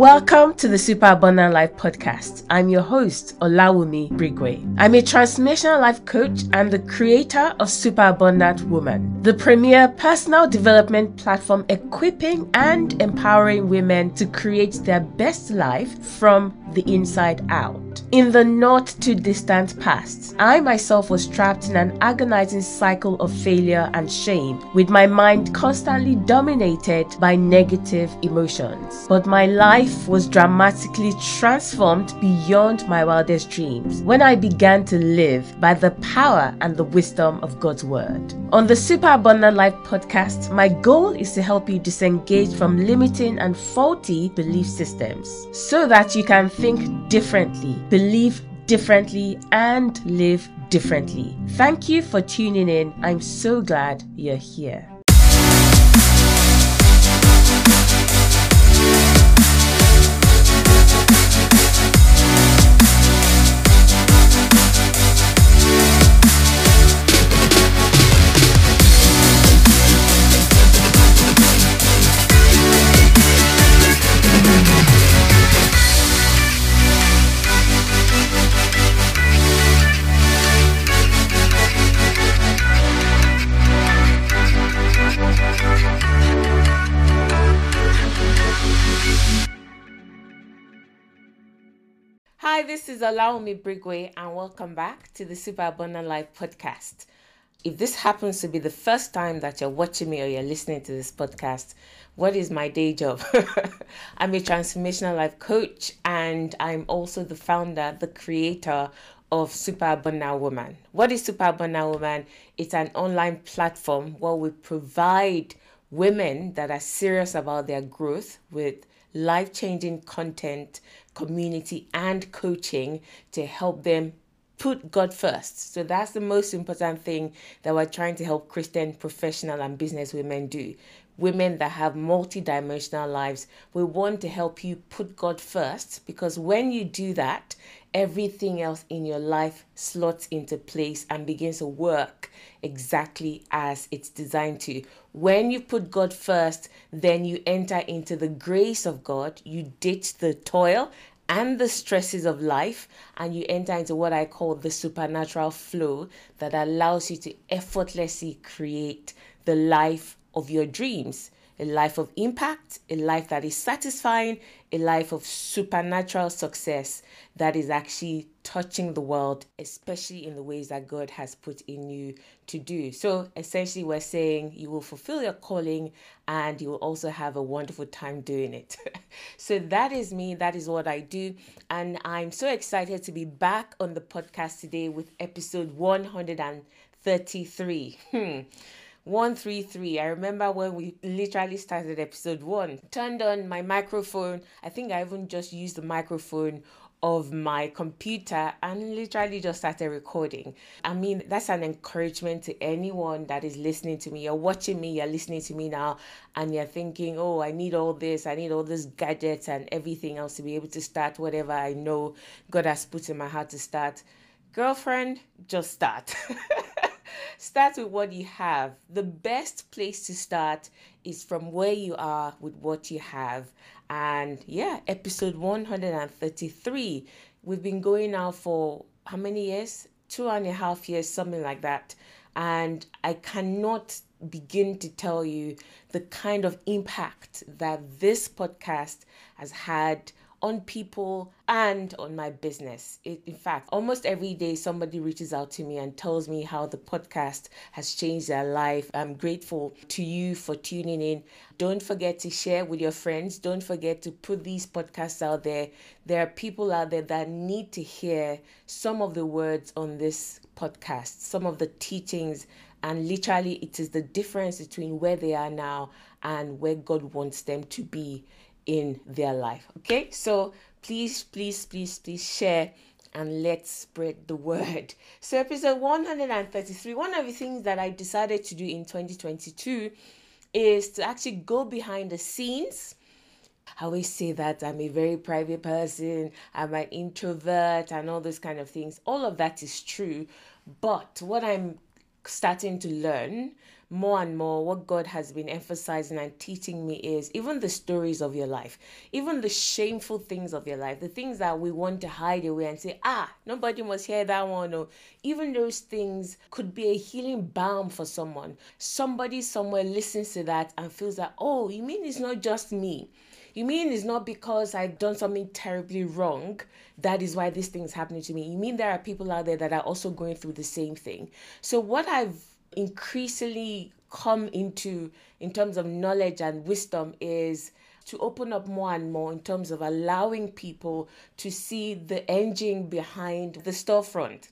Welcome to the Super Abundant Life podcast. I'm your host, Olawumi Brigwe. I'm a transformational life coach and the creator of Super Abundant Woman, the premier personal development platform equipping and empowering women to create their best life from the inside out. In the not too distant past, I myself was trapped in an agonizing cycle of failure and shame, with my mind constantly dominated by negative emotions. But my life was dramatically transformed beyond my wildest dreams when I began to live by the power and the wisdom of God's Word. On the Super Abundant Life podcast, my goal is to help you disengage from limiting and faulty belief systems so that you can think differently, believe differently, and live differently. Thank you for tuning in. I'm so glad you're here. This is Olawumi Brigway, and welcome back to the Super Abundant Life podcast. If this happens to be the first time that you're watching me or you're listening to this podcast, what is my day job? I'm a transformational life coach, and I'm also the founder, the creator of Super Abundant Woman. What is Super Abundant Woman? It's an online platform where we provide women that are serious about their growth with life changing content, community, and coaching to help them put God first. So that's the most important thing that we're trying to help Christian professional and business women do. Women that have multi-dimensional lives, we want to help you put God first because when you do that, everything else in your life slots into place and begins to work exactly as it's designed to. When you put God first, then you enter into the grace of God, you ditch the toil and the stresses of life, and you enter into what I call the supernatural flow that allows you to effortlessly create the life of your dreams a life of impact, a life that is satisfying, a life of supernatural success that is actually touching the world, especially in the ways that God has put in you to do. So essentially, we're saying you will fulfill your calling and you will also have a wonderful time doing it. so that is me, that is what I do. And I'm so excited to be back on the podcast today with episode 133. Hmm. 133. I remember when we literally started episode 1. Turned on my microphone. I think I even just used the microphone of my computer and literally just started recording. I mean, that's an encouragement to anyone that is listening to me. You're watching me, you're listening to me now, and you're thinking, oh, I need all this, I need all these gadgets and everything else to be able to start whatever I know God has put in my heart to start. Girlfriend, just start. start with what you have. The best place to start is from where you are with what you have. And yeah, episode 133. We've been going now for how many years? Two and a half years, something like that. And I cannot begin to tell you the kind of impact that this podcast has had on people and on my business. It, in fact, almost every day somebody reaches out to me and tells me how the podcast has changed their life. I'm grateful to you for tuning in. Don't forget to share with your friends. Don't forget to put these podcasts out there. There are people out there that need to hear some of the words on this podcast, some of the teachings and literally it is the difference between where they are now and where God wants them to be in their life. Okay, so please, please, please, please share and let's spread the word. So, episode 133, one of the things that I decided to do in 2022 is to actually go behind the scenes. I always say that I'm a very private person, I'm an introvert, and all those kind of things. All of that is true. But what I'm starting to learn more and more, what God has been emphasizing and teaching me is even the stories of your life, even the shameful things of your life, the things that we want to hide away and say, ah, nobody must hear that one. Or even those things could be a healing balm for someone. Somebody somewhere listens to that and feels that, oh, you mean it's not just me? You mean it's not because I've done something terribly wrong that is why this thing's happening to me? You mean there are people out there that are also going through the same thing? So, what I've increasingly come into in terms of knowledge and wisdom is to open up more and more in terms of allowing people to see the engine behind the storefront.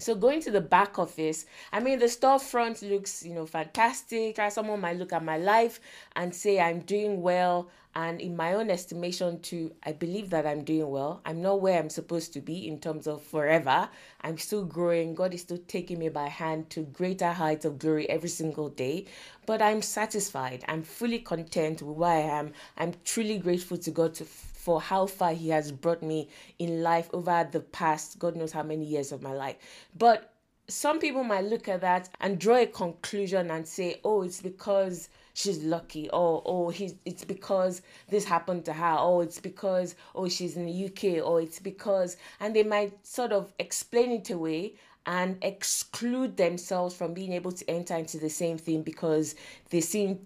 So going to the back office, I mean the storefront looks, you know, fantastic. Someone might look at my life and say I'm doing well, and in my own estimation too, I believe that I'm doing well. I'm not where I'm supposed to be in terms of forever. I'm still growing. God is still taking me by hand to greater heights of glory every single day. But I'm satisfied. I'm fully content with where I am. I'm truly grateful to God to for how far he has brought me in life over the past God knows how many years of my life. But some people might look at that and draw a conclusion and say, oh, it's because she's lucky. Or oh he's it's because this happened to her. Or it's because oh she's in the UK or it's because and they might sort of explain it away and exclude themselves from being able to enter into the same thing because they seem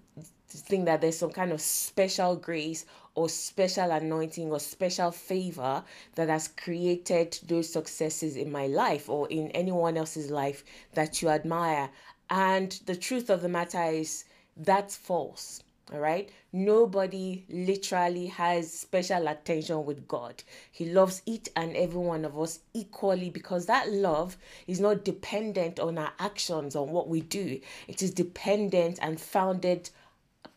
to think that there's some kind of special grace or special anointing or special favor that has created those successes in my life or in anyone else's life that you admire. And the truth of the matter is, that's false. All right. Nobody literally has special attention with God. He loves each and every one of us equally because that love is not dependent on our actions, on what we do. It is dependent and founded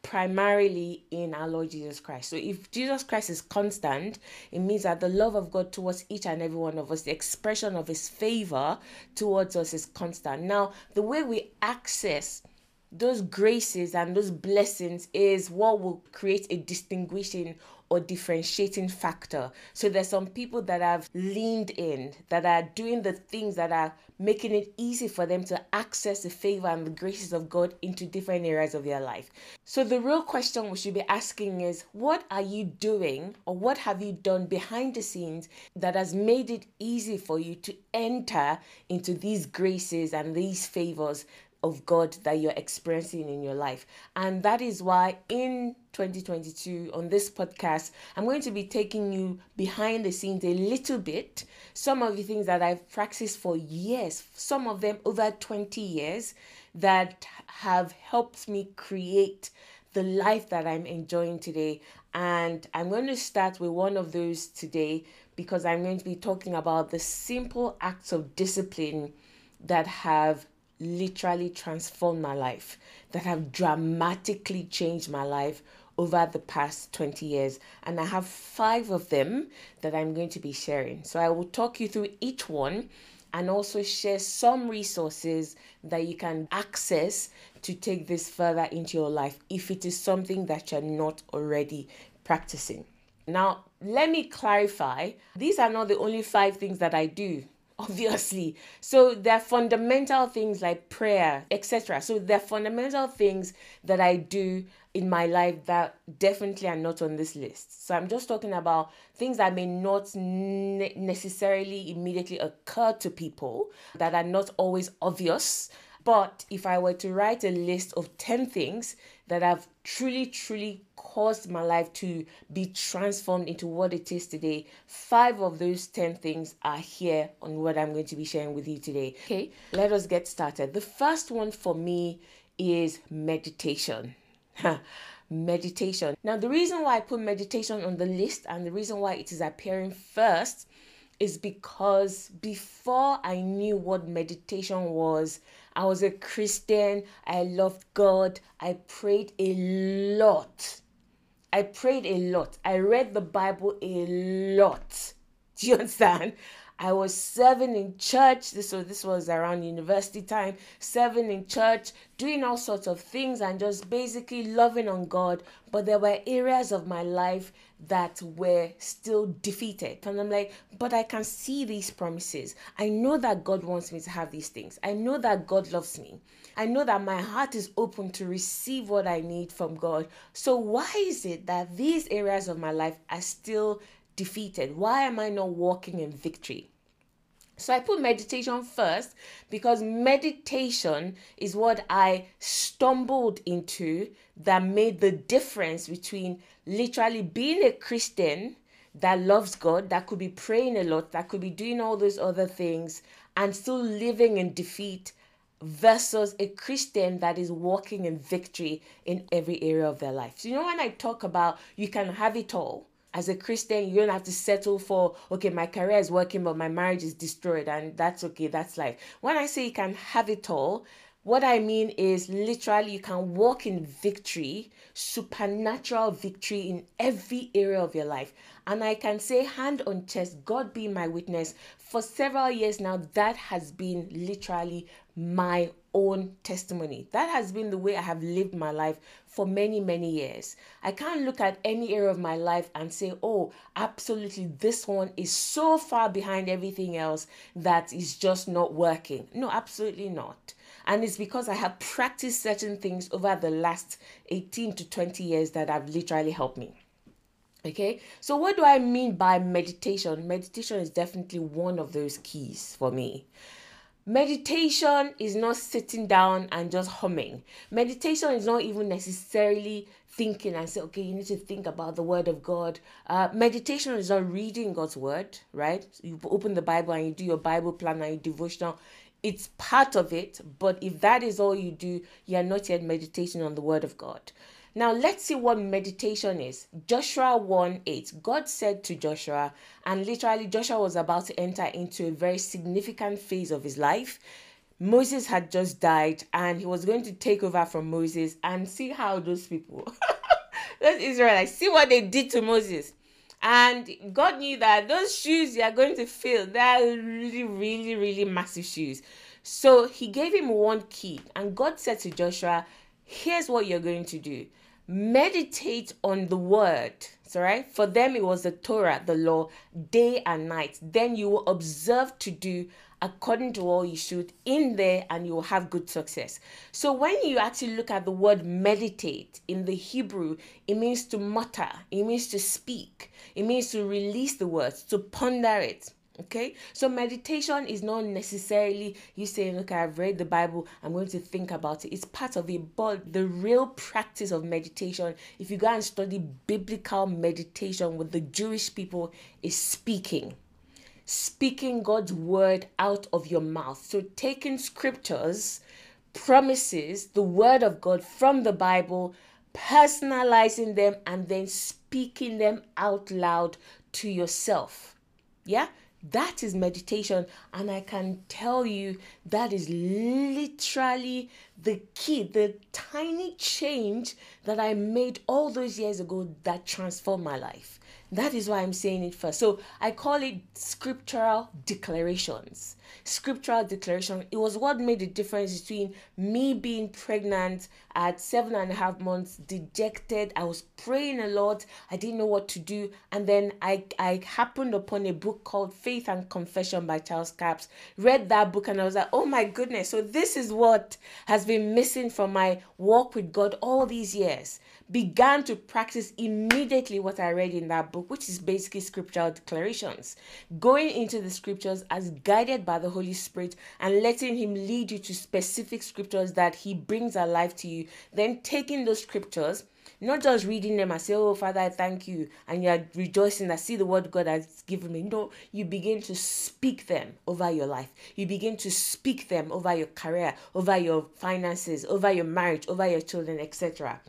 primarily in our Lord Jesus Christ. So if Jesus Christ is constant, it means that the love of God towards each and every one of us, the expression of his favor towards us is constant. Now, the way we access those graces and those blessings is what will create a distinguishing or differentiating factor. So there's some people that have leaned in, that are doing the things that are making it easy for them to access the favor and the graces of God into different areas of their life. So the real question we should be asking is what are you doing or what have you done behind the scenes that has made it easy for you to enter into these graces and these favors of God that you're experiencing in your life. And that is why in 2022 on this podcast, I'm going to be taking you behind the scenes a little bit. Some of the things that I've practiced for years, some of them over 20 years, that have helped me create the life that I'm enjoying today. And I'm going to start with one of those today because I'm going to be talking about the simple acts of discipline that have literally transformed my life, that have dramatically changed my life over the past 20 years. And I have five of them that I'm going to be sharing. So I will talk you through each one and also share some resources that you can access to take this further into your life if it is something that you're not already practicing. Now, let me clarify these are not the only five things that I do obviously. So there are fundamental things like prayer, etc. So there are fundamental things that I do in my life that definitely are not on this list. So I'm just talking about things that may not ne- necessarily immediately occur to people that are not always obvious. But if I were to write a list of 10 things that have truly, truly caused my life to be transformed into what it is today. Five of those 10 things are here on what I'm going to be sharing with you today. Okay, let us get started. The first one for me is meditation. meditation. Now, the reason why I put meditation on the list and the reason why it is appearing first is because before I knew what meditation was, I was a Christian. I loved God. I prayed a lot. I prayed a lot. I read the Bible a lot. Do you understand? I was serving in church. So this was around university time, serving in church, doing all sorts of things and just basically loving on God. But there were areas of my life that were still defeated. And I'm like, but I can see these promises. I know that God wants me to have these things. I know that God loves me. I know that my heart is open to receive what I need from God. So, why is it that these areas of my life are still defeated? Why am I not walking in victory? So I put meditation first because meditation is what I stumbled into that made the difference between literally being a Christian that loves God, that could be praying a lot, that could be doing all those other things, and still living in defeat versus a Christian that is walking in victory in every area of their life. So, you know, when I talk about you can have it all, as a Christian, you don't have to settle for, okay, my career is working, but my marriage is destroyed, and that's okay, that's life. When I say you can have it all, what I mean is literally you can walk in victory, supernatural victory in every area of your life. And I can say, hand on chest, God be my witness, for several years now, that has been literally my own testimony. That has been the way I have lived my life for many, many years. I can't look at any area of my life and say, oh, absolutely, this one is so far behind everything else that is just not working. No, absolutely not. And it's because I have practiced certain things over the last 18 to 20 years that have literally helped me. Okay, so what do I mean by meditation? Meditation is definitely one of those keys for me. Meditation is not sitting down and just humming. Meditation is not even necessarily thinking and say, okay, you need to think about the word of God. Uh, meditation is not reading God's word, right? You open the Bible and you do your Bible plan and your devotional it's part of it, but if that is all you do, you are not yet meditating on the word of God. Now let's see what meditation is. Joshua 1 8. God said to Joshua, and literally Joshua was about to enter into a very significant phase of his life. Moses had just died and he was going to take over from Moses and see how those people, those Israelites, see what they did to Moses. And God knew that those shoes you are going to fill, they're really, really, really massive shoes. So he gave him one key, and God said to Joshua, Here's what you're going to do meditate on the word. So, right? For them, it was the Torah, the law, day and night. Then you will observe to do according to all you should in there and you will have good success. So when you actually look at the word meditate in the Hebrew, it means to mutter, it means to speak, it means to release the words, to ponder it. Okay, so meditation is not necessarily you saying, Okay, I've read the Bible, I'm going to think about it. It's part of it, but the real practice of meditation, if you go and study biblical meditation with the Jewish people, is speaking speaking God's word out of your mouth. So, taking scriptures, promises, the word of God from the Bible, personalizing them, and then speaking them out loud to yourself. Yeah? That is meditation, and I can tell you that is literally the key, the tiny change that I made all those years ago that transformed my life. That is why I'm saying it first. So I call it scriptural declarations. Scriptural declaration. It was what made the difference between me being pregnant at seven and a half months, dejected. I was praying a lot. I didn't know what to do. And then I, I happened upon a book called Faith and Confession by Charles Capps. Read that book and I was like, oh my goodness. So this is what has been missing from my walk with God all these years began to practice immediately what I read in that book, which is basically scriptural declarations. Going into the scriptures as guided by the Holy Spirit and letting Him lead you to specific scriptures that He brings alive to you. Then taking those scriptures not just reading them and say, Oh, Father, I thank you, and you're rejoicing that see the word God has given me. No, you begin to speak them over your life. You begin to speak them over your career, over your finances, over your marriage, over your children, etc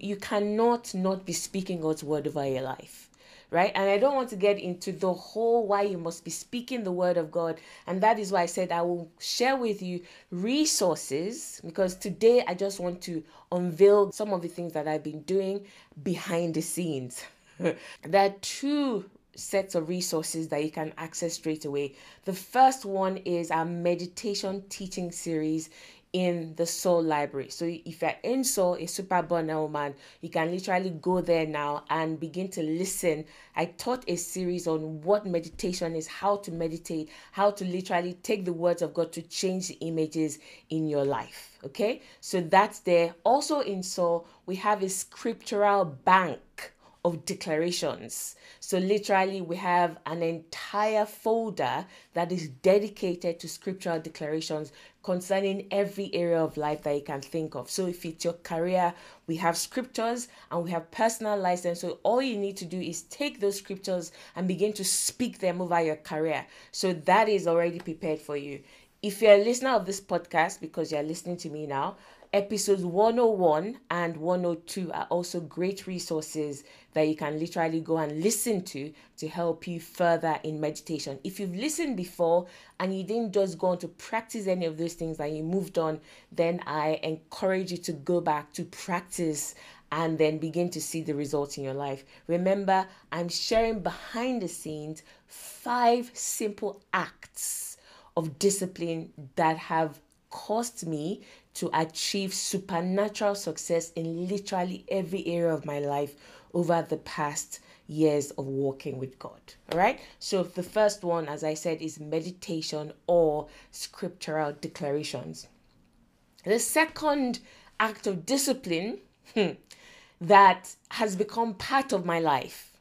you cannot not be speaking God's word over your life right? And I don't want to get into the whole why you must be speaking the word of God. And that is why I said I will share with you resources because today I just want to unveil some of the things that I've been doing behind the scenes. there are two sets of resources that you can access straight away. The first one is our meditation teaching series in the Soul Library. So if you're in Soul, a Super Abundant Woman, you can literally go there now and begin to listen. I taught a series on what meditation is, how to meditate, how to literally take the words of God to change the images in your life. Okay, so that's there. Also in Soul, we have a scriptural bank of declarations. So, literally, we have an entire folder that is dedicated to scriptural declarations concerning every area of life that you can think of. So, if it's your career, we have scriptures and we have personalized them. So, all you need to do is take those scriptures and begin to speak them over your career. So, that is already prepared for you. If you're a listener of this podcast, because you're listening to me now, episodes 101 and 102 are also great resources that you can literally go and listen to to help you further in meditation. If you've listened before and you didn't just go on to practice any of those things and you moved on, then I encourage you to go back to practice and then begin to see the results in your life. Remember, I'm sharing behind the scenes five simple acts of discipline that have caused me to achieve supernatural success in literally every area of my life over the past years of walking with God. All right. So the first one, as I said, is meditation or scriptural declarations. The second act of discipline hmm, that has become part of my life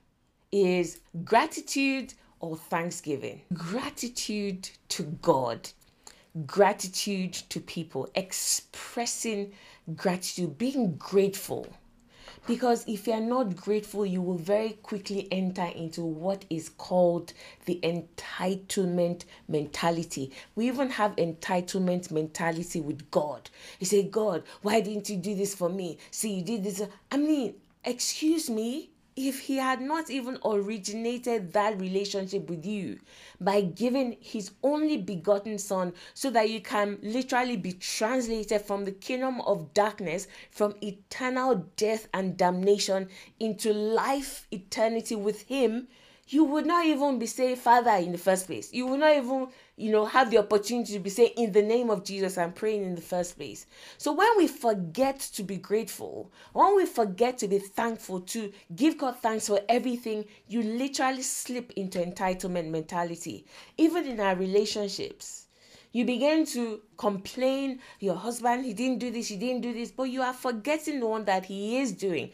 is gratitude or thanksgiving. Gratitude to God gratitude to people, expressing gratitude, being grateful. Because if you're not grateful, you will very quickly enter into what is called the entitlement mentality. We even have entitlement mentality with God. You say, God, why didn't you do this for me? See, you did this. I mean, excuse me, if he had not even originated that relationship with you by giving his only begotten son so that you can literally be translated from the kingdom of darkness from eternal death and damnation into life eternity with him you would not even be saying father in the first place. You would not even you know have the opportunity to be saying in the name of jesus i'm praying in the first place. So when we forget to be grateful when we forget to be thankful to give god thanks for everything you literally slip into entitlement mentality. Even in our relationships you begin to complain your husband he didn't do this he didn't do this but you are forgetting the one that he is doing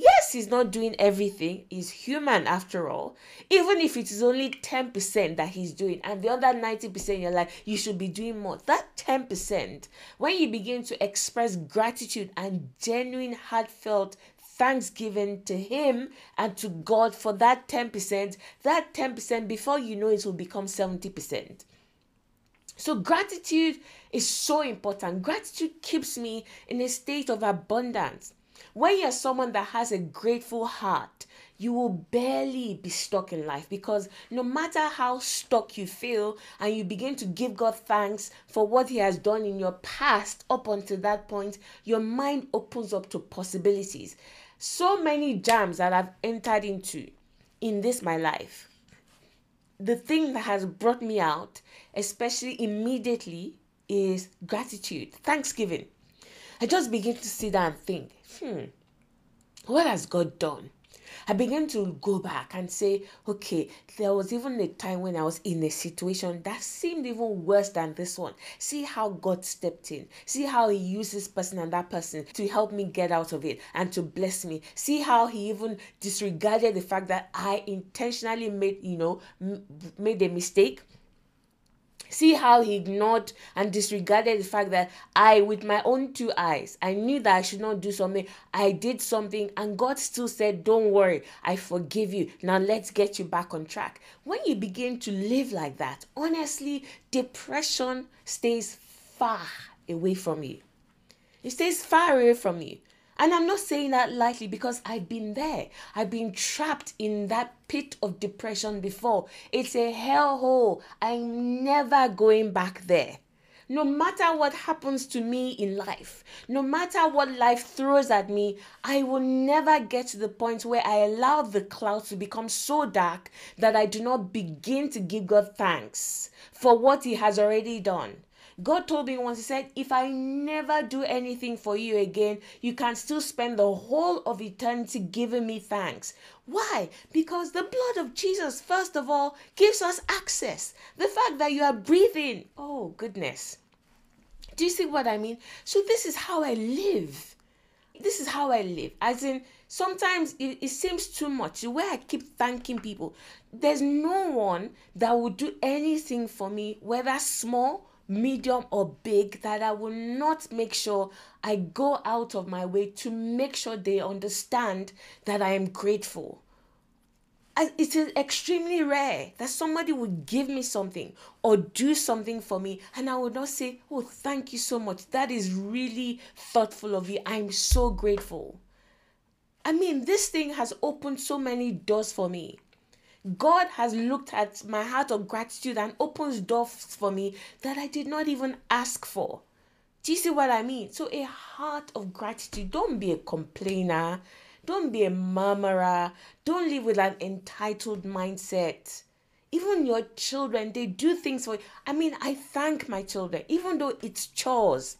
yes, he's not doing everything. He's human after all. Even if it is only 10% that he's doing, and the other 90% you're like, you should be doing more. That 10%, when you begin to express gratitude and genuine, heartfelt thanksgiving to him and to God for that 10%, that 10% before you know it will become 70%. So, gratitude is so important. Gratitude keeps me in a state of abundance. When you're someone that has a grateful heart, you will barely be stuck in life because no matter how stuck you feel and you begin to give God thanks for what He has done in your past up until that point, your mind opens up to possibilities. So many jams that I've entered into in this my life. The thing that has brought me out, especially immediately, is gratitude, thanksgiving. I just begin to sit down and think, hmm, what has God done? I began to go back and say, okay, there was even a time when I was in a situation that seemed even worse than this one. See how God stepped in. See how He used this person and that person to help me get out of it and to bless me. See how He even disregarded the fact that I intentionally made, you know, m- made a mistake See how he ignored and disregarded the fact that I, with my own two eyes, I knew that I should not do something. I did something, and God still said, Don't worry, I forgive you. Now let's get you back on track. When you begin to live like that, honestly, depression stays far away from you. It stays far away from you. And I'm not saying that lightly because I've been there. I've been trapped in that pit of depression before. It's a hellhole. I'm never going back there. no matter what happens to me in life, no matter what life throws at me, I will never get to the point where I allow the clouds to become so dark that I do not begin to give God thanks for what He has already done. God told me once, He said, If I never do anything for you again, you can still spend the whole of eternity giving me thanks. Why? Because the blood of Jesus, first of all, gives us access. The fact that you are breathing, oh goodness. Do you see what I mean? So, this is how I live. This is how I live. As in, sometimes it, it seems too much. The way I keep thanking people, there's no one that will do anything for me, whether small medium or big, that I will not make sure I go out of my way to make sure they understand that I am grateful. It is extremely rare that somebody would give me something or do something for me, and I would not say, Oh, thank you so much. That is really thoughtful of you. I'm so grateful. I mean, this thing has opened so many doors for me. God has looked at my heart of gratitude and opens doors for me that I did not even ask for. Do you see what I mean? So, a heart of gratitude. Don't be a complainer. Don't be a murmurer. Don't live with an entitled mindset. Even your children, they do things for you. I mean, I thank my children, even though it's chores.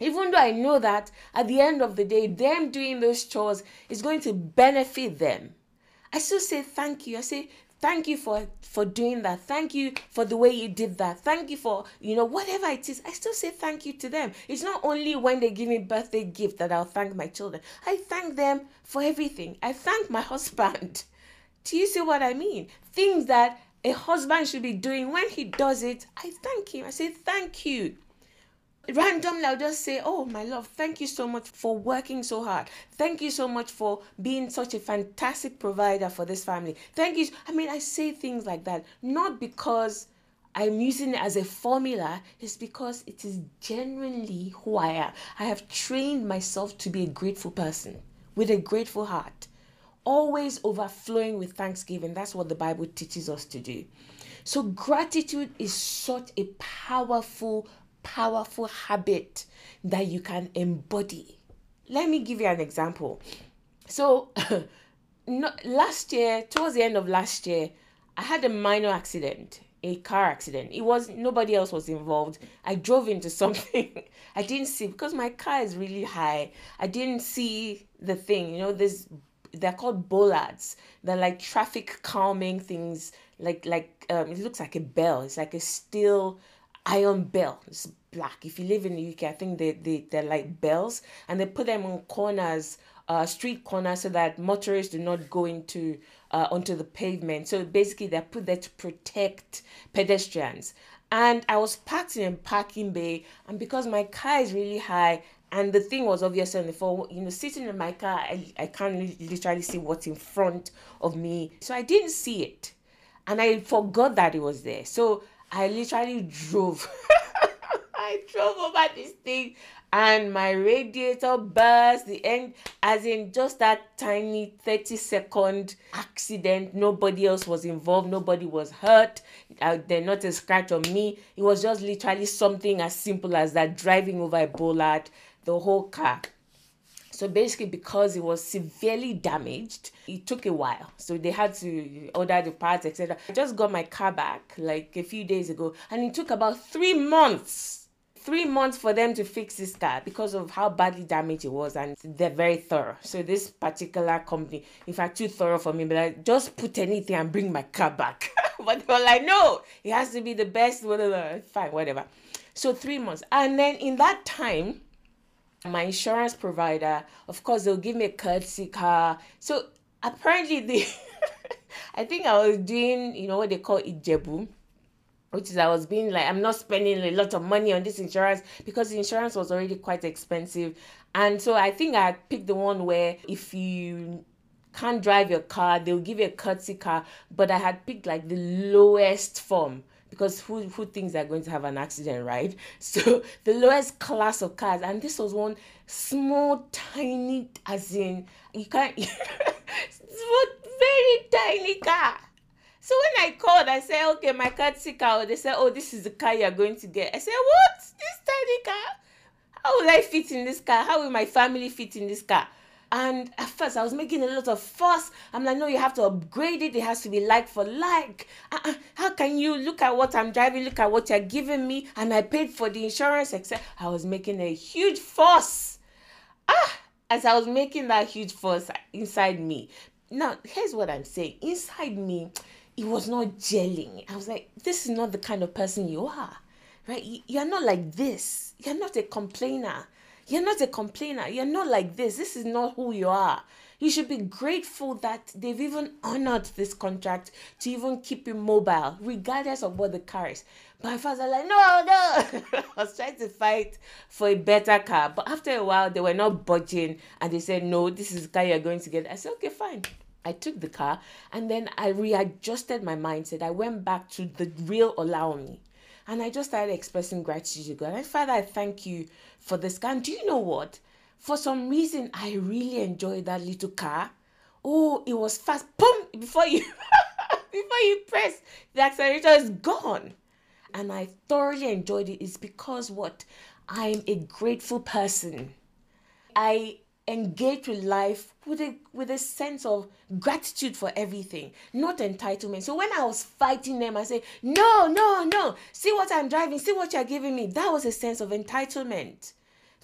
Even though I know that at the end of the day, them doing those chores is going to benefit them. I still say thank you. I say thank you for for doing that. Thank you for the way you did that. Thank you for you know whatever it is. I still say thank you to them. It's not only when they give me birthday gift that I'll thank my children. I thank them for everything. I thank my husband. Do you see what I mean? Things that a husband should be doing when he does it, I thank him. I say thank you randomly I'll just say, Oh, my love, thank you so much for working so hard. Thank you so much for being such a fantastic provider for this family. Thank you. I mean, I say things like that, not because I'm using it as a formula, it's because it is genuinely who I am. I have trained myself to be a grateful person with a grateful heart, always overflowing with thanksgiving. That's what the Bible teaches us to do. So, gratitude is such a powerful powerful habit that you can embody. Let me give you an example. So, no, last year, towards the end of last year, I had a minor accident, a car accident. It was nobody else was involved. I drove into something I didn't see because my car is really high. I didn't see the thing. You know, this they're called bollards. They're like traffic calming things. Like like um, it looks like a bell. It's like a steel iron bell. It's black. If you live in the UK, I think they, they, they're like bells and they put them on corners, uh, street corners so that motorists do not go into uh, onto the pavement. So basically they're put there to protect pedestrians. And I was parked in a parking bay and because my car is really high and the thing was obviously on the floor, you know, sitting in my car, I, I can't literally see what's in front of me. So I didn't see it. And I forgot that it was there. So I literally drove. I drove over this thing and my radiator burst the end as in just that tiny 30 second accident. Nobody else was involved. Nobody was hurt. Uh, they're not a scratch on me. It was just literally something as simple as that driving over a bollard the whole car so basically, because it was severely damaged, it took a while. So they had to order the parts, etc. I just got my car back like a few days ago, and it took about three months. Three months for them to fix this car because of how badly damaged it was, and they're very thorough. So this particular company, in fact, too thorough for me, but like just put anything and bring my car back. but they were like, no, it has to be the best. Whatever, fine, whatever. So three months, and then in that time, my insurance provider, of course, they'll give me a courtesy car. So apparently, the I think I was doing, you know, what they call Ijebu, which is I was being like, I'm not spending a lot of money on this insurance because the insurance was already quite expensive. And so I think I picked the one where if you can't drive your car, they'll give you a courtesy car. But I had picked like the lowest form because who who thinks they're going to have an accident, right? So the lowest class of cars, and this was one small, tiny, as in you can't, very tiny car. So when I called, I said, okay, my courtesy car. They said, oh, this is the car you're going to get. I said, what? This tiny car? How will I fit in this car? How will my family fit in this car? And at first, I was making a lot of fuss. I'm like, no, you have to upgrade it. It has to be like for like. Uh-uh. How can you look at what I'm driving? Look at what you're giving me. And I paid for the insurance, etc. I was making a huge fuss. Ah, as I was making that huge fuss inside me. Now, here's what I'm saying. Inside me, it was not gelling. I was like, this is not the kind of person you are, right? You're not like this. You're not a complainer. You're not a complainer. You're not like this. This is not who you are. You should be grateful that they've even honored this contract to even keep you mobile, regardless of what the car is. My father like, no, no. I was trying to fight for a better car. But after a while, they were not budging and they said, no, this is the car you're going to get. I said, okay, fine. I took the car and then I readjusted my mindset. I went back to the real Olawumi. And I just started expressing gratitude to God. And Father, I thank you for this car. And do you know what? For some reason, I really enjoyed that little car. Oh, it was fast. Boom! Before you before you press, the accelerator is gone. And I thoroughly enjoyed it. It's because what? I'm a grateful person. I engage with life with a with a sense of gratitude for everything, not entitlement. So when I was fighting them, I say, no, no, no. See what I'm driving. See what you're giving me. That was a sense of entitlement.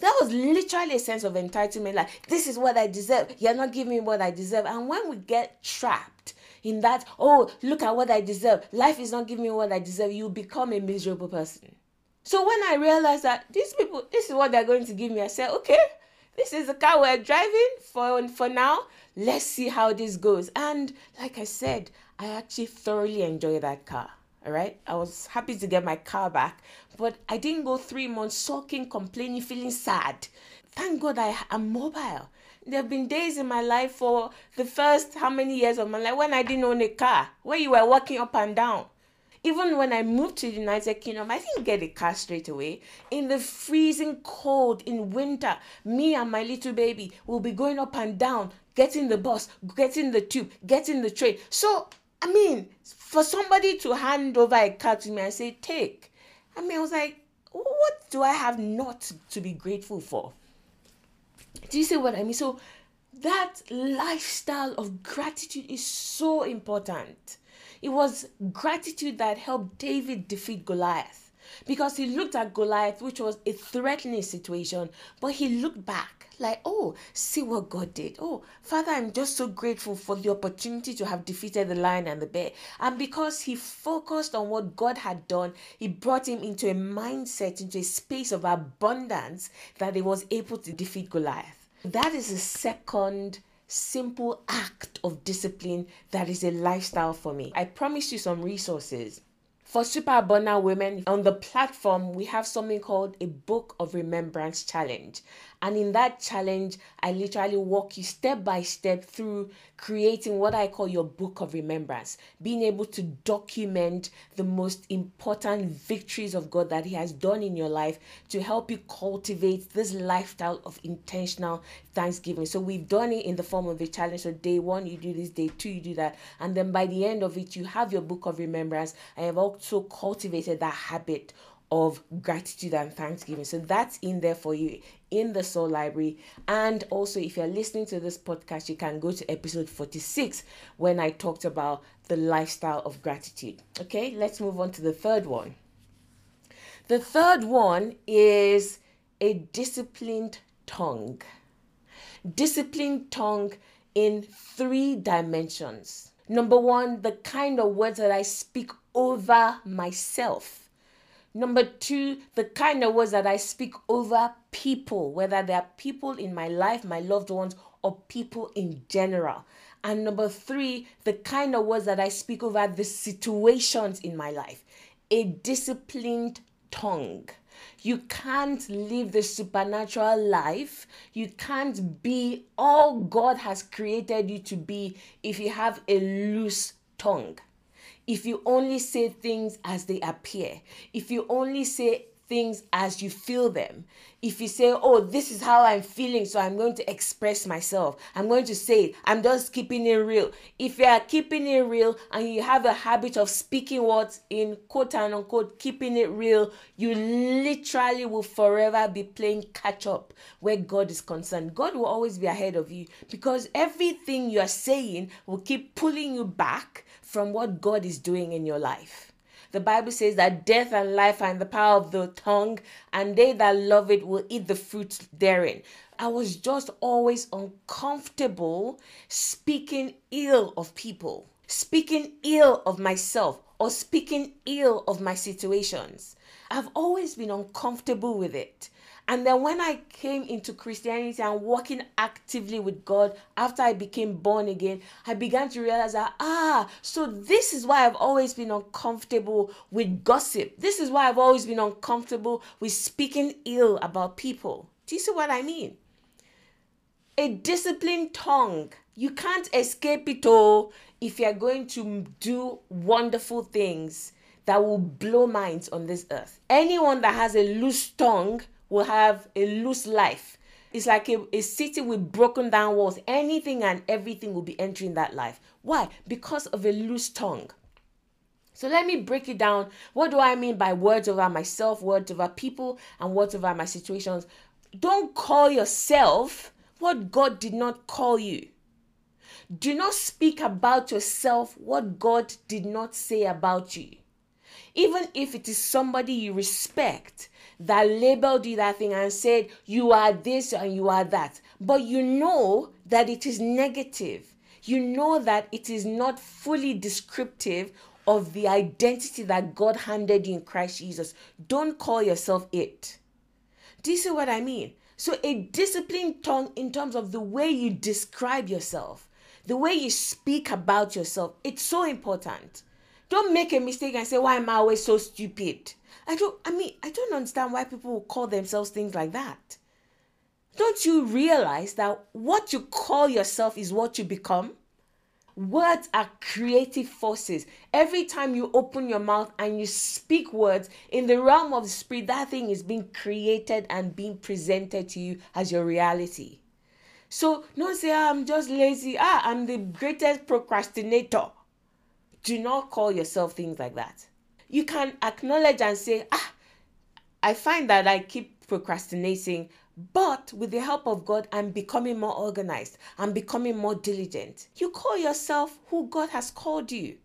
That was literally a sense of entitlement. Like this is what I deserve. You're not giving me what I deserve. And when we get trapped in that, oh, look at what I deserve. Life is not giving me what I deserve. You become a miserable person. So when I realized that these people, this is what they're going to give me, I said, okay, this is the car we're driving for for now. Let's see how this goes. And like I said, I actually thoroughly enjoy that car. All right. I was happy to get my car back, but I didn't go three months sulking, complaining, feeling sad. Thank God I am mobile. There have been days in my life for the first how many years of my life when I didn't own a car, where you were walking up and down. Even when I moved to the United Kingdom, I didn't get a car straight away. In the freezing cold in winter, me and my little baby will be going up and down, getting the bus, getting the tube, getting the train. So, I mean, for somebody to hand over a car to me and say, take, I mean, I was like, what do I have not to be grateful for? Do you see what I mean? So, that lifestyle of gratitude is so important. It was gratitude that helped David defeat Goliath because he looked at Goliath, which was a threatening situation, but he looked back like, oh, see what God did. Oh, Father, I'm just so grateful for the opportunity to have defeated the lion and the bear. And because he focused on what God had done, he brought him into a mindset, into a space of abundance that he was able to defeat Goliath. That is the second simple act of discipline that is a lifestyle for me. I promise you some resources. For super abundant women on the platform, we have something called a Book of Remembrance Challenge. And in that challenge, I literally walk you step by step through creating what I call your book of remembrance, being able to document the most important victories of God that He has done in your life to help you cultivate this lifestyle of intentional thanksgiving. So we've done it in the form of a challenge. So day one, you do this, day two, you do that. And then by the end of it, you have your book of remembrance. I have also cultivated that habit of gratitude and thanksgiving. So that's in there for you in the Soul Library. And also, if you're listening to this podcast, you can go to episode 46 when I talked about the lifestyle of gratitude. Okay, let's move on to the third one. The third one is a disciplined tongue. Disciplined tongue in three dimensions. Number one, the kind of words that I speak over myself Number two, the kind of words that I speak over people, whether they are people in my life, my loved ones, or people in general. And number three, the kind of words that I speak over the situations in my life. A disciplined tongue. You can't live the supernatural life. You can't be all God has created you to be if you have a loose tongue if you only say things as they appear, if you only say things as you feel them. If you say, Oh, this is how I'm feeling, so I'm going to express myself, I'm going to say it, I'm just keeping it real. If you are keeping it real and you have a habit of speaking words in quote and unquote, keeping it real, you literally will forever be playing catch up where God is concerned. God will always be ahead of you because everything you are saying will keep pulling you back from what God is doing in your life. The Bible says that death and life are in the power of the tongue, and they that love it will eat the fruit therein. I was just always uncomfortable speaking ill of people, speaking ill of myself, or speaking ill of my situations. I've always been uncomfortable with it. And then when I came into Christianity and walking actively with God after I became born again, I began to realize that, ah, so this is why I've always been uncomfortable with gossip. This is why I've always been uncomfortable with speaking ill about people. Do you see what I mean? A disciplined tongue. You can't escape it all if you're going to do wonderful things that will blow minds on this earth. Anyone that has a loose tongue will have a loose life. It's like a, a city with broken down walls. Anything and everything will be entering that life. Why? Because of a loose tongue. So let me break it down. What do I mean by words over myself, words over people, and words over my situations? Don't call yourself what God did not call you. Do not speak about yourself what God did not say about you. Even if it is somebody you respect, that labeled you that thing and said you are this and you are that. But you know that it is negative. You know that it is not fully descriptive of the identity that God handed you in Christ Jesus. Don't call yourself it. Do you see what I mean? So, a disciplined tongue in terms of the way you describe yourself, the way you speak about yourself, it's so important. Don't make a mistake and say, Why am I always so stupid? I don't, I mean, I don't understand why people call themselves things like that. Don't you realize that what you call yourself is what you become? Words are creative forces. Every time you open your mouth and you speak words in the realm of the spirit, that thing is being created and being presented to you as your reality. So don't say, ah, I'm just lazy. Ah, I'm the greatest procrastinator. Do not call yourself things like that you can acknowledge and say, ah, I find that I keep procrastinating, but with the help of God, I'm becoming more organized. I'm becoming more diligent. You call yourself who God has called you.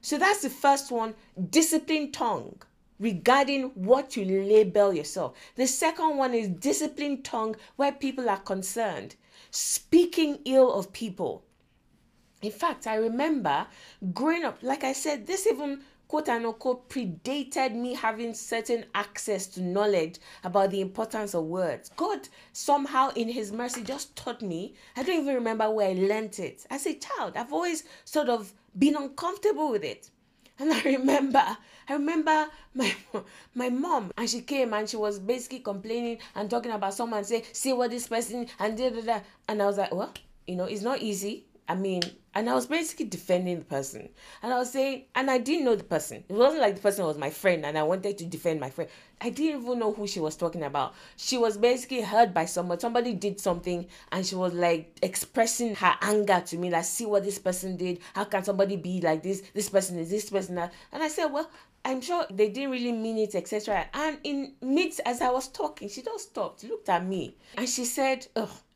So that's the first one disciplined tongue regarding what you label yourself. The second one is disciplined tongue where people are concerned, speaking ill of people. In fact, I remember growing up, like I said, this even quote unquote predated me having certain access to knowledge about the importance of words. God somehow in his mercy just taught me. I don't even remember where I learned it. As a child, I've always sort of been uncomfortable with it. And I remember, I remember my my mom, and she came and she was basically complaining and talking about someone say, see what this person and da da da. And I was like, well, you know, it's not easy. I mean, and I was basically defending the person. And I was saying, and I didn't know the person. It wasn't like the person was my friend and I wanted to defend my friend. I didn't even know who she was talking about. She was basically hurt by someone. Somebody did something and she was like expressing her anger to me, like, see what this person did. How can somebody be like this? This person is this person that. And I said, well, I'm sure they didn't really mean it, etc. And in midst as I was talking, she just stopped, looked at me, and she said,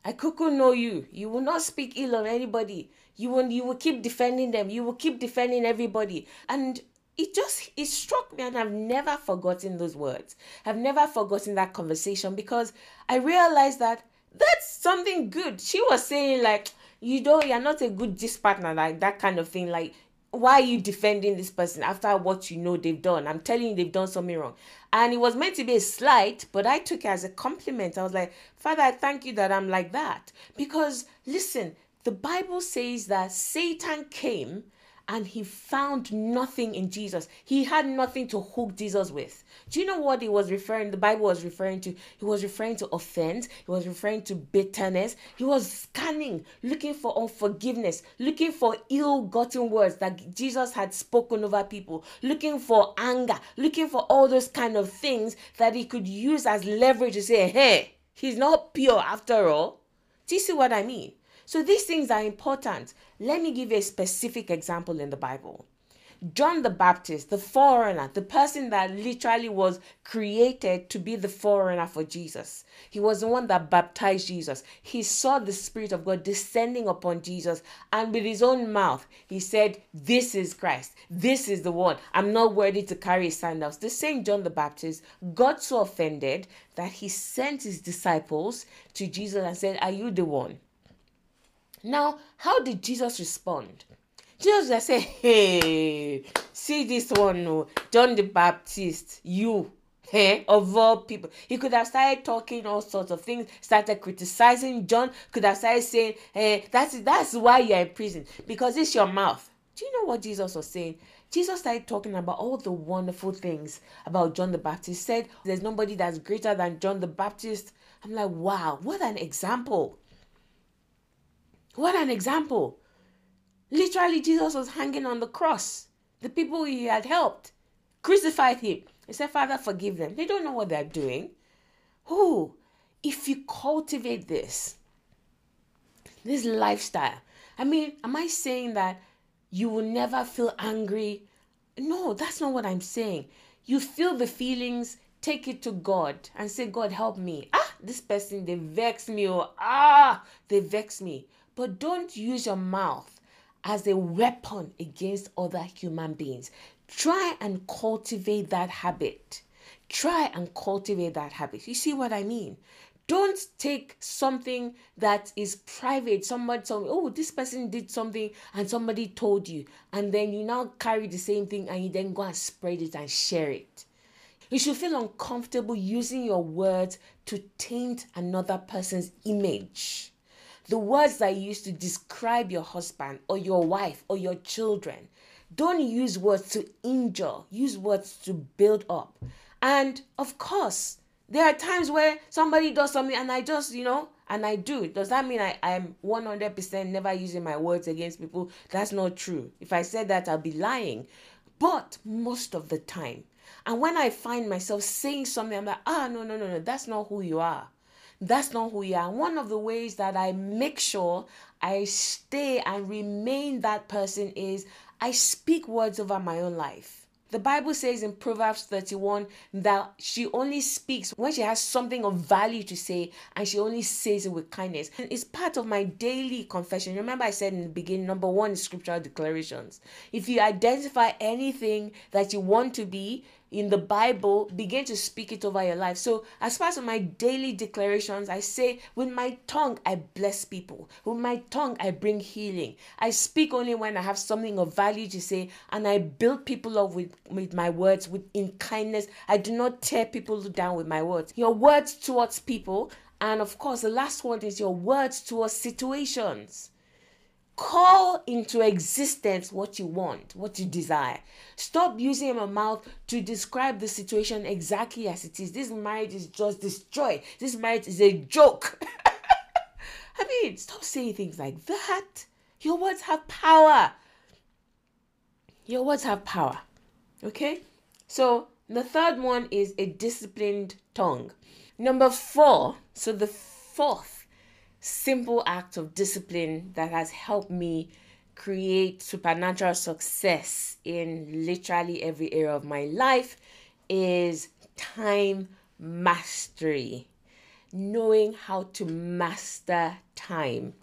I could know you. You will not speak ill of anybody. You will you will keep defending them. You will keep defending everybody. And it just it struck me and I've never forgotten those words. I've never forgotten that conversation because I realized that that's something good. She was saying like you know you're not a good dis partner like that kind of thing like why are you defending this person after what you know they've done? I'm telling you, they've done something wrong. And it was meant to be a slight, but I took it as a compliment. I was like, Father, I thank you that I'm like that. Because listen, the Bible says that Satan came and he found nothing in Jesus. He had nothing to hook Jesus with. Do you know what he was referring? The Bible was referring to. He was referring to offense. He was referring to bitterness. He was scanning, looking for unforgiveness, looking for ill-gotten words that Jesus had spoken over people, looking for anger, looking for all those kind of things that he could use as leverage to say, "Hey, he's not pure after all." Do you see what I mean? So these things are important. Let me give you a specific example in the Bible. John the Baptist, the foreigner, the person that literally was created to be the foreigner for Jesus. He was the one that baptized Jesus. He saw the Spirit of God descending upon Jesus, and with his own mouth, he said, This is Christ. This is the one. I'm not worthy to carry his sandals. The same John the Baptist got so offended that he sent his disciples to Jesus and said, Are you the one? Now, how did Jesus respond? Jesus just say, Hey, see this one, no, John the Baptist, you, hey, of all people. He could have started talking all sorts of things, started criticizing John, could have started saying, Hey, that's that's why you're in prison, because it's your mouth. Do you know what Jesus was saying? Jesus started talking about all the wonderful things about John the Baptist. Said, There's nobody that's greater than John the Baptist. I'm like, wow, what an example. What an example. Literally, Jesus was hanging on the cross. The people he had helped crucified him. He said, Father, forgive them. They don't know what they're doing. Who, if you cultivate this, this lifestyle, I mean, am I saying that you will never feel angry? No, that's not what I'm saying. You feel the feelings, take it to God and say, God, help me. Ah, this person, they vex me. Or, ah, they vex me. But don't use your mouth as a weapon against other human beings. Try and cultivate that habit. Try and cultivate that habit. You see what I mean? Don't take something that is private. Somebody told me, oh, this person did something and somebody told you. And then you now carry the same thing and you then go and spread it and share it. You should feel uncomfortable using your words to taint another person's image the words that you use to describe your husband or your wife or your children. Don't use words to injure, use words to build up. And of course, there are times where somebody does something and I just, you know, and I do. Does that mean I, I'm 100% never using my words against people? That's not true. If I said that, I'll be lying. But most of the time, and when I find myself saying something, I'm like, ah, no, no, no, no, that's not who you are. That's not who you are. One of the ways that I make sure I stay and remain that person is I speak words over my own life. The Bible says in Proverbs 31 that she only speaks when she has something of value to say and she only says it with kindness. And it's part of my daily confession. Remember, I said in the beginning, number one is scriptural declarations. If you identify anything that you want to be, in the Bible, begin to speak it over your life. So, as part of my daily declarations, I say, with my tongue, I bless people. With my tongue, I bring healing. I speak only when I have something of value to say, and I build people up with, with my words with in kindness. I do not tear people down with my words. Your words towards people, and of course, the last one is your words towards situations. Call into existence what you want, what you desire. Stop using your mouth to describe the situation exactly as it is. This marriage is just destroyed. This marriage is a joke. I mean, stop saying things like that. Your words have power. Your words have power. Okay? So, the third one is a disciplined tongue. Number four, so the fourth simple act of discipline that has helped me create supernatural success in literally every area of my life is time mastery. Knowing how to master time.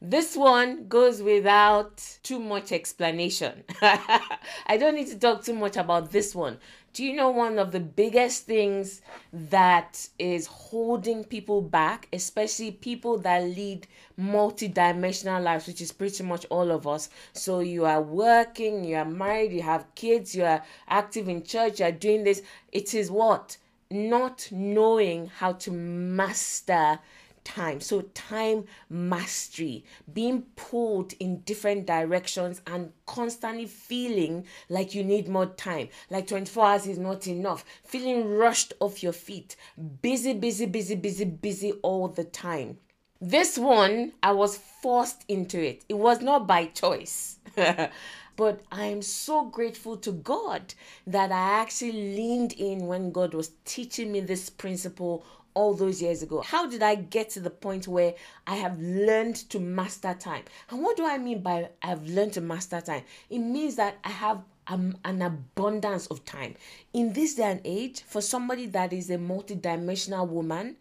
This one goes without too much explanation. I don't need to talk too much about this one. Do you know one of the biggest things that is holding people back, especially people that lead multi-dimensional lives, which is pretty much all of us. So you are working, you are married, you have kids, you are active in church, you are doing this. It is what? Not knowing how to master time. So, time mastery, being pulled in different directions and constantly feeling like you need more time, like 24 hours is not enough, feeling rushed off your feet, busy, busy, busy, busy, busy all the time. This one, I was forced into it. It was not by choice. but I am so grateful to God that I actually leaned in when God was teaching me this principle all those years ago? How did I get to the point where I have learned to master time? And what do I mean by I've learned to master time? It means that I have um, an abundance of time. In this day and age, for somebody that is a multidimensional woman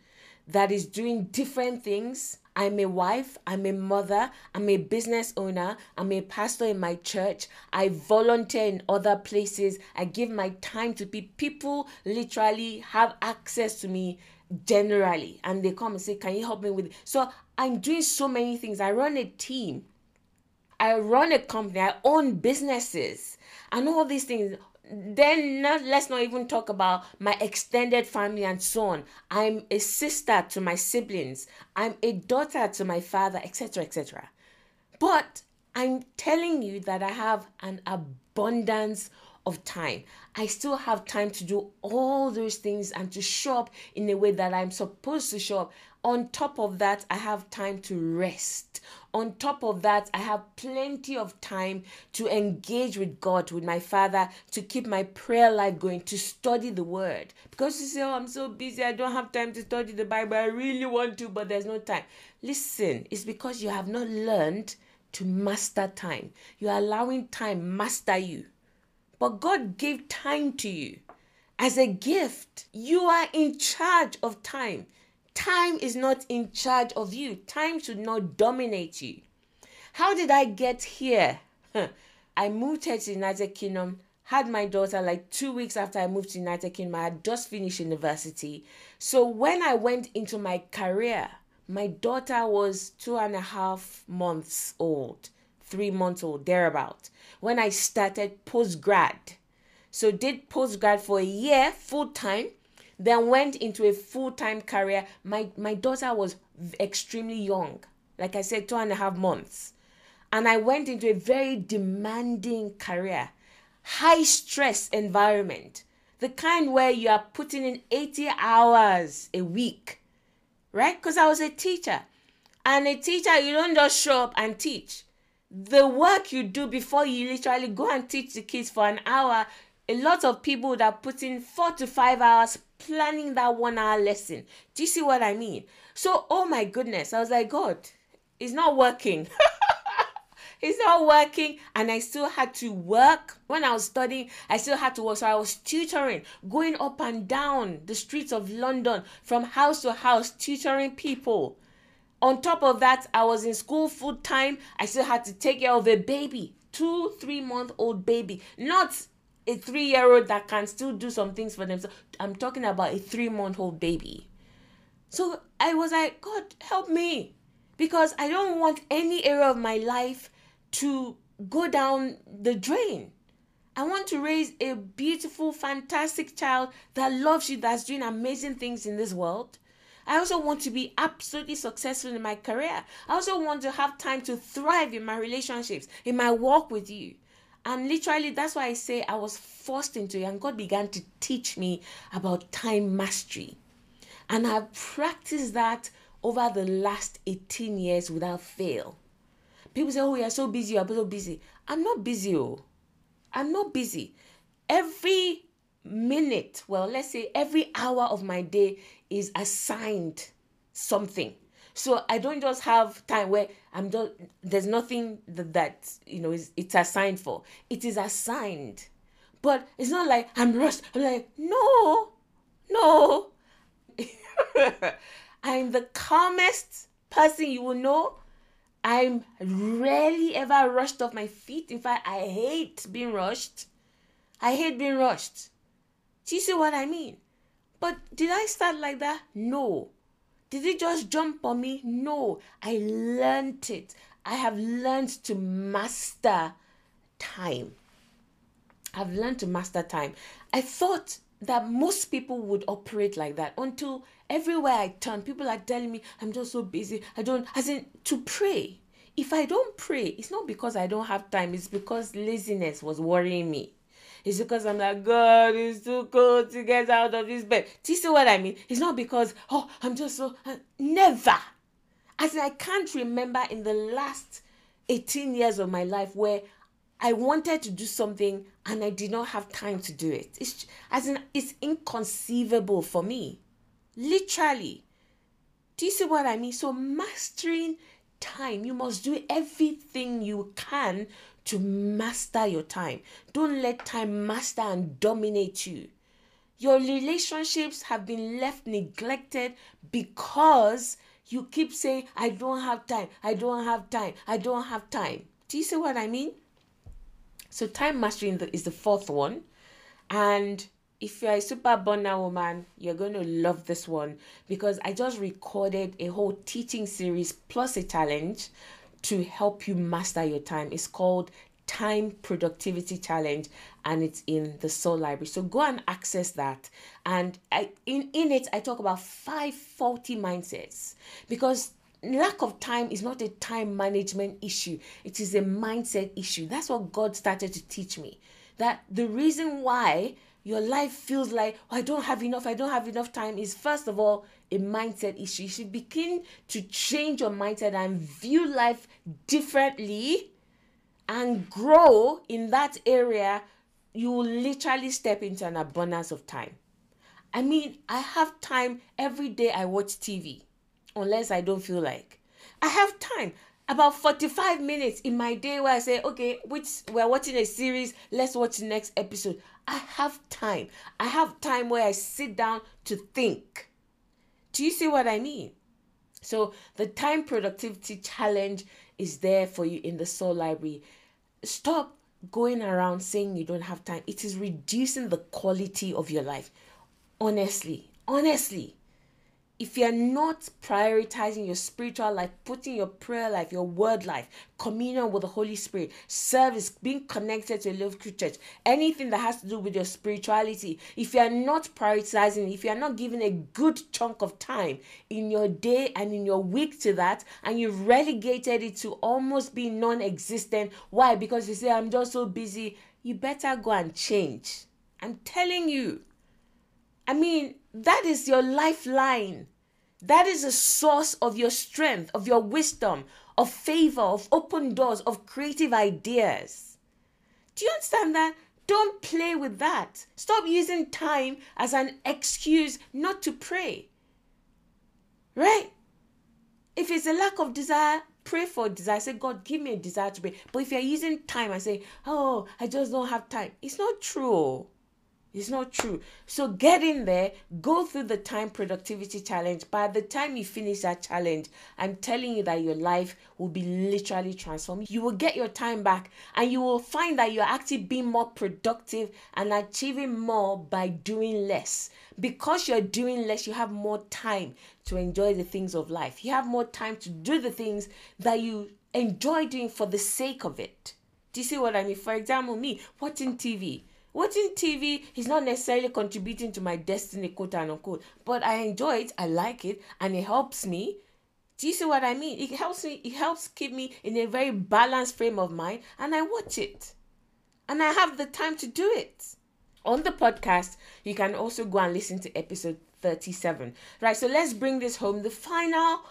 that is doing different things, I'm a wife, I'm a mother, I'm a business owner, I'm a pastor in my church, I volunteer in other places, I give my time to people. People literally have access to me generally and they come and say can you help me with it? so i'm doing so many things. I run a team. I run a company. I own businesses and all these things. Then not, let's not even talk about my extended family and so on. I'm a sister to my siblings. I'm a daughter to my father etc etc but i'm telling you that i have an abundance of time. I still have time to do all those things and to shop in a way that I'm supposed to shop. On top of that, I have time to rest. On top of that, I have plenty of time to engage with God, with my Father, to keep my prayer life going, to study the Word. Because you say, Oh, I'm so busy, I don't have time to study the Bible. I really want to, but there's no time. Listen, it's because you have not learned to master time. You're allowing time master you. But God gave time to you as a gift. You are in charge of time. Time is not in charge of you. Time should not dominate you. How did I get here? I moved here to the United Kingdom, had my daughter like two weeks after I moved to United Kingdom. I had just finished university. So when I went into my career, my daughter was two and a half months old three months old, thereabout, when I started post grad. So did post grad for a year full time, then went into a full time career. My my daughter was extremely young, like I said, two and a half months, and I went into a very demanding career, high stress environment, the kind where you are putting in eighty hours a week, right? Because I was a teacher, and a teacher you don't just show up and teach the work you do before you literally go and teach the kids for an hour a lot of people that have put in four to five hours planning that one hour lesson. Do you see what i mean? So oh my goodness i was like god it's not working. It's not working. And i still had to work. When i was studying i still had to work. So i was tutoring going up and down the streets of london from house to house tutoring people on top of that, I was in school full time. I still had to take care of a baby, two, three month old baby, not a three year old that can still do some things for themselves. I'm talking about a three month old baby. So I was like, God, help me. Because I don't want any area of my life to go down the drain. I want to raise a beautiful, fantastic child that loves you, that's doing amazing things in this world. I also want to be absolutely successful in my career. I also want to have time to thrive in my relationships, in my walk with you. And literally, that's why I say I was forced into it, and God began to teach me about time mastery. And I've practiced that over the last 18 years without fail. People say, Oh, you're so busy, you're so busy. I'm not busy, oh. I'm not busy. Every minute, well, let's say every hour of my day is assigned something. So I don't just have time where I'm just there's nothing that, that you know is it's assigned for. It is assigned. But it's not like I'm rushed. I'm like, no, no. I'm the calmest person you will know. I'm rarely ever rushed off my feet. In fact, I hate being rushed. I hate being rushed. Do you see what I mean? But did I start like that? No. Did it just jump on me? No. I learned it. I have learned to master time. I've learned to master time. I thought that most people would operate like that until everywhere I turn, people are telling me I'm just so busy. I don't, as in to pray. If I don't pray, it's not because I don't have time, it's because laziness was worrying me. It's because I'm like, God, it's too cold to get out of this bed. Do you see what I mean? It's not because, oh, I'm just so. Uh, never. As I can't remember in the last 18 years of my life where I wanted to do something and I did not have time to do it. It's as in it's inconceivable for me. Literally. Do you see what I mean? So mastering time, you must do everything you can to master your time. Don't let time master and dominate you. Your relationships have been left neglected because you keep saying, I don't have time, I don't have time, I don't have time. Do you see what I mean? So, time mastery is the fourth one. And if you're a Super Abundant Woman, you're going to love this one because I just recorded a whole teaching series plus a challenge to help you master your time. It's called Time Productivity Challenge and it's in the Soul Library. So go and access that. And I, in, in it, I talk about five faulty mindsets because lack of time is not a time management issue, it is a mindset issue. That's what God started to teach me. That the reason why your life feels like oh, I don't have enough, I don't have enough time is first of all a mindset issue. You should begin to change your mindset and view life differently and grow in that area. You will literally step into an abundance of time. I mean, I have time every day I watch TV, unless I don't feel like. I have time about 45 minutes in my day where I say, okay, which we're watching a series, let's watch the next episode. I have time. I have time where I sit down to think. Do you see what I mean? So the time productivity challenge is there for you in the soul library. Stop going around saying you don't have time. It is reducing the quality of your life. Honestly, honestly if you're not prioritizing your spiritual life, putting your prayer life, your word life, communion with the Holy Spirit, service, being connected to a local church, anything that has to do with your spirituality, if you're not prioritizing, if you're not giving a good chunk of time in your day and in your week to that, and you've relegated it to almost being non existent, why? Because you say, I'm just so busy, you better go and change. I'm telling you. I mean, that is your lifeline. That is a source of your strength, of your wisdom, of favor, of open doors, of creative ideas. Do you understand that? Don't play with that. Stop using time as an excuse not to pray. Right? If it's a lack of desire, pray for desire. Say, God, give me a desire to pray. But if you're using time and say, oh, I just don't have time, it's not true. It's not true. So get in there, go through the time productivity challenge. By the time you finish that challenge, I'm telling you that your life will be literally transformed. You will get your time back and you will find that you're actually being more productive and achieving more by doing less. Because you're doing less, you have more time to enjoy the things of life. You have more time to do the things that you enjoy doing for the sake of it. Do you see what I mean? For example, me watching TV Watching TV is not necessarily contributing to my destiny, quote unquote, but I enjoy it, I like it, and it helps me. Do you see what I mean? It helps me, it helps keep me in a very balanced frame of mind, and I watch it. And I have the time to do it. On the podcast, you can also go and listen to episode 37. Right, so let's bring this home. The final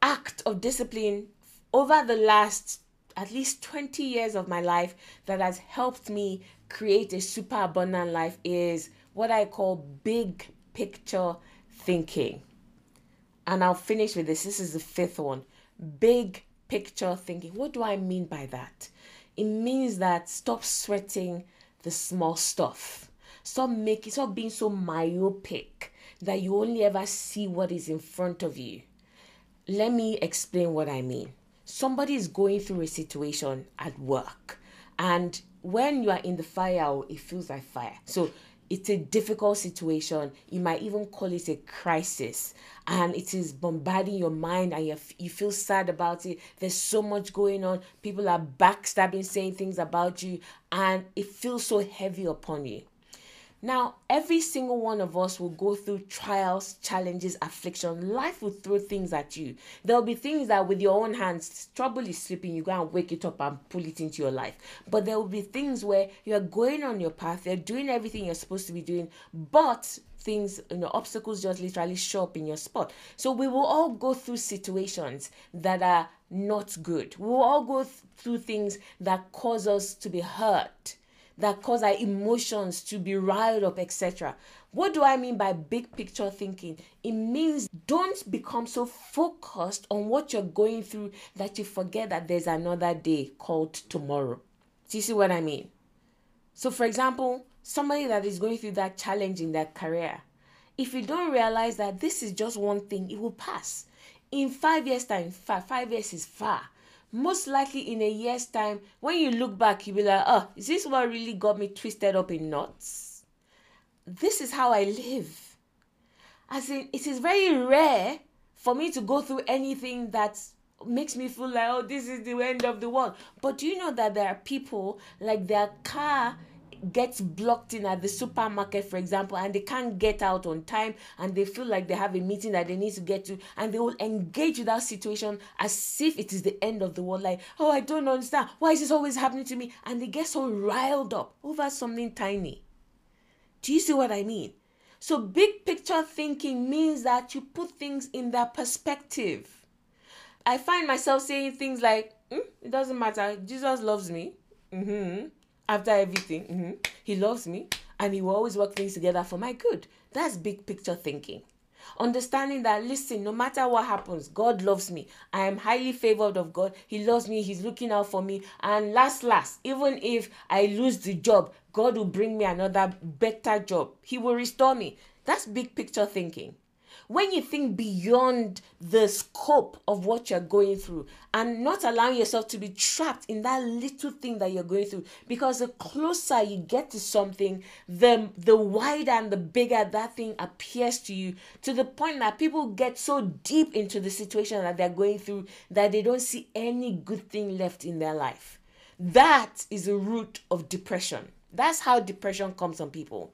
act of discipline over the last at least 20 years of my life that has helped me create a super abundant life is what I call big picture thinking. And I'll finish with this. This is the fifth one. Big picture thinking. What do I mean by that? It means that stop sweating the small stuff. Stop making stop being so myopic that you only ever see what is in front of you. Let me explain what I mean. Somebody is going through a situation at work and when you are in the fire, oh, it feels like fire. So it's a difficult situation. You might even call it a crisis. And it is bombarding your mind and you, you feel sad about it. There's so much going on. People are backstabbing, saying things about you, and it feels so heavy upon you. Now, every single one of us will go through trials, challenges, affliction. Life will throw things at you. There'll be things that with your own hands, trouble is sleeping, you go and wake it up and pull it into your life. But there will be things where you're going on your path, you're doing everything you're supposed to be doing, but things, you know, obstacles just literally show up in your spot. So we will all go through situations that are not good. We will all go th- through things that cause us to be hurt that cause our emotions to be riled up, etc. What do I mean by big picture thinking? It means don't become so focused on what you're going through that you forget that there's another day called tomorrow. Do you see what I mean? So, for example, somebody that is going through that challenge in their career, if you don't realize that this is just one thing, it will pass. In five years' time, five, five years is far most likely in a year's time, when you look back, you'll be like, oh, is this what really got me twisted up in knots? This is how I live. As in, it is very rare for me to go through anything that makes me feel like, oh, this is the end of the world. But do you know that there are people like their car gets blocked in at the supermarket, for example, and they can't get out on time and they feel like they have a meeting that they need to get to, and they will engage with that situation as if it is the end of the world. Like, oh, I don't understand. Why is this always happening to me? And they get so riled up over something tiny. Do you see what I mean? So, big picture thinking means that you put things in their perspective. I find myself saying things like, mm, it doesn't matter, Jesus loves me. Mm-hmm after everything, mm-hmm, he loves me and he will always work things together for my good. That's big picture thinking. Understanding that, listen, no matter what happens, God loves me. I am highly favored of God. He loves me. He's looking out for me. And last, last, even if I lose the job, God will bring me another better job. He will restore me. That's big picture thinking when you think beyond the scope of what you're going through and not allowing yourself to be trapped in that little thing that you're going through because the closer you get to something the the wider and the bigger that thing appears to you to the point that people get so deep into the situation that they're going through that they don't see any good thing left in their life. That is the root of depression. That's how depression comes on people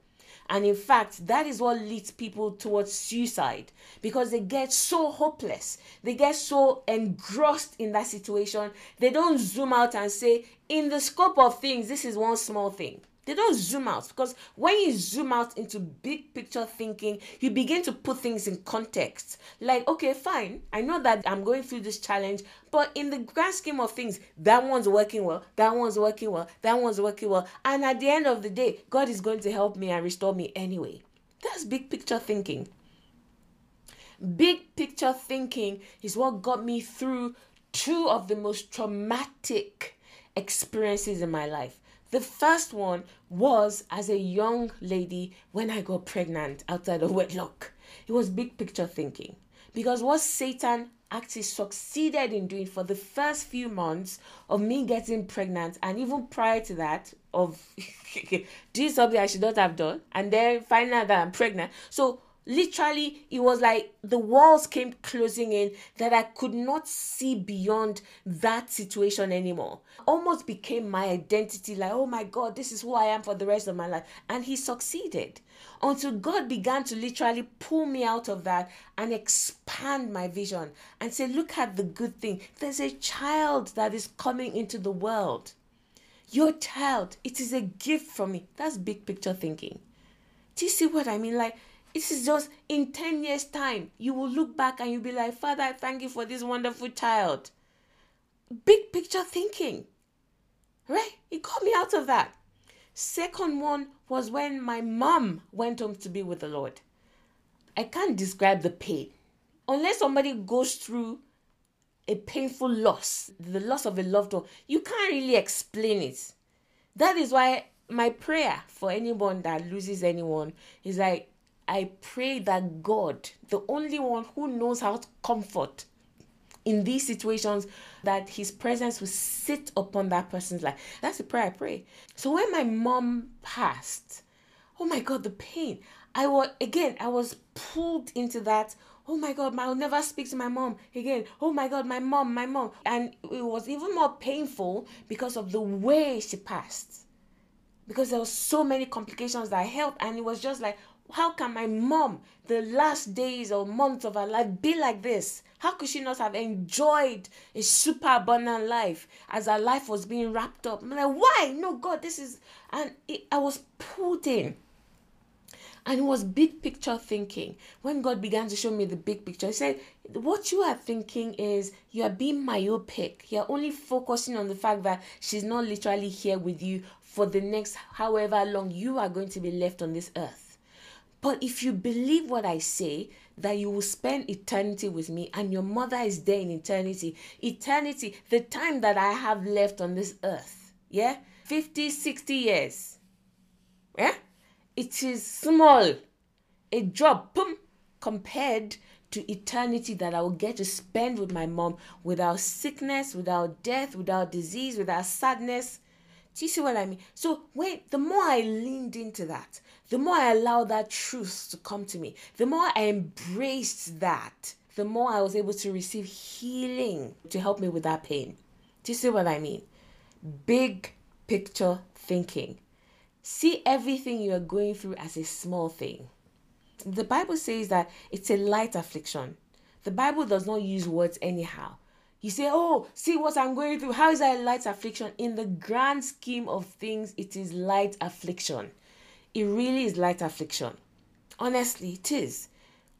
and in fact, that is what leads people towards suicide because they get so hopeless. They get so engrossed in that situation. They don't zoom out and say, in the scope of things, this is one small thing. They don't zoom out because when you zoom out into big picture thinking, you begin to put things in context. Like, okay, fine, I know that I'm going through this challenge, but in the grand scheme of things, that one's working well, that one's working well, that one's working well. And at the end of the day, God is going to help me and restore me anyway. That's big picture thinking. Big picture thinking is what got me through two of the most traumatic experiences in my life. The first one was as a young lady when I got pregnant outside of wedlock. It was big picture thinking. Because what Satan actually succeeded in doing for the first few months of me getting pregnant, and even prior to that, of doing something I should not have done, and then finding out that I'm pregnant. So literally it was like the walls came closing in that i could not see beyond that situation anymore. Almost became my identity like oh my god this is who i am for the rest of my life. And he succeeded. Until god began to literally pull me out of that and expand my vision and say look at the good thing. There's a child that is coming into the world. Your child it is a gift from me. That's big picture thinking. Do you see what i mean? Like this is just in 10 years' time, you will look back and you'll be like, Father, I thank you for this wonderful child. Big picture thinking, right? It got me out of that. Second one was when my mom went home to be with the Lord. I can't describe the pain. Unless somebody goes through a painful loss, the loss of a loved one, you can't really explain it. That is why my prayer for anyone that loses anyone is like, I pray that God, the only one who knows how to comfort in these situations, that his presence will sit upon that person's life. That's the prayer I pray. So when my mom passed, oh my God, the pain. I was, again, I was pulled into that. Oh my God, I'll never speak to my mom again. Oh my God, my mom, my mom. And it was even more painful because of the way she passed. because there was so many complications that helped, and it was just like, how can my mom, the last days or months of her life, be like this? How could she not have enjoyed a super abundant life as her life was being wrapped up? I'm like, why? No, God, this is. And it, I was pulled in. And it was big picture thinking. When God began to show me the big picture, He said, What you are thinking is you are being myopic. You're only focusing on the fact that she's not literally here with you for the next however long you are going to be left on this earth. But if you believe what I say, that you will spend eternity with me and your mother is there in eternity, eternity, the time that I have left on this earth, yeah, 50, 60 years, yeah, it is small, a drop, boom, compared to eternity that I will get to spend with my mom without sickness, without death, without disease, without sadness. You see what I mean? So when the more I leaned into that, the more I allowed that truth to come to me, the more I embraced that, the more I was able to receive healing to help me with that pain. Do you see what I mean? Big picture thinking. See everything you are going through as a small thing. The Bible says that it's a light affliction. The Bible does not use words anyhow. You say, Oh, see what I'm going through. How is that a light affliction? In the grand scheme of things, it is light affliction. It really is light affliction. Honestly, it is.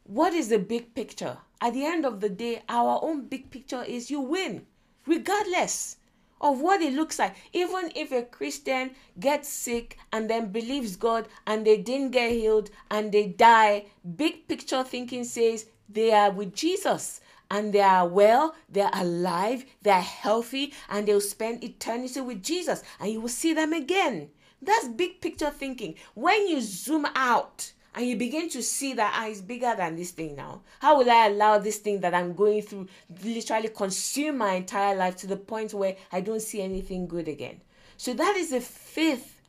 What is the big picture? At the end of the day, our own big picture is you win, regardless of what it looks like. Even if a Christian gets sick and then believes God and they didn't get healed and they die, big picture thinking says they are with Jesus and they are well, they're alive, they're healthy, and they'll spend eternity with Jesus, and you will see them again. That's big picture thinking. When you zoom out and you begin to see that ah, it's bigger than this thing now, how will I allow this thing that I'm going through literally consume my entire life to the point where I don't see anything good again? So that is the fifth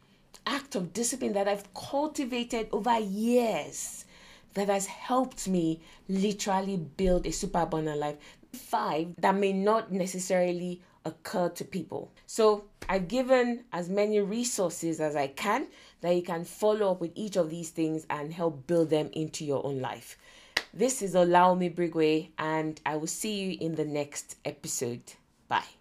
act of discipline that I've cultivated over years that has helped me literally build a super abundant life. Five that may not necessarily occur to people. So I've given as many resources as I can that you can follow up with each of these things and help build them into your own life. This is Olawumi Brigway, and I will see you in the next episode. Bye.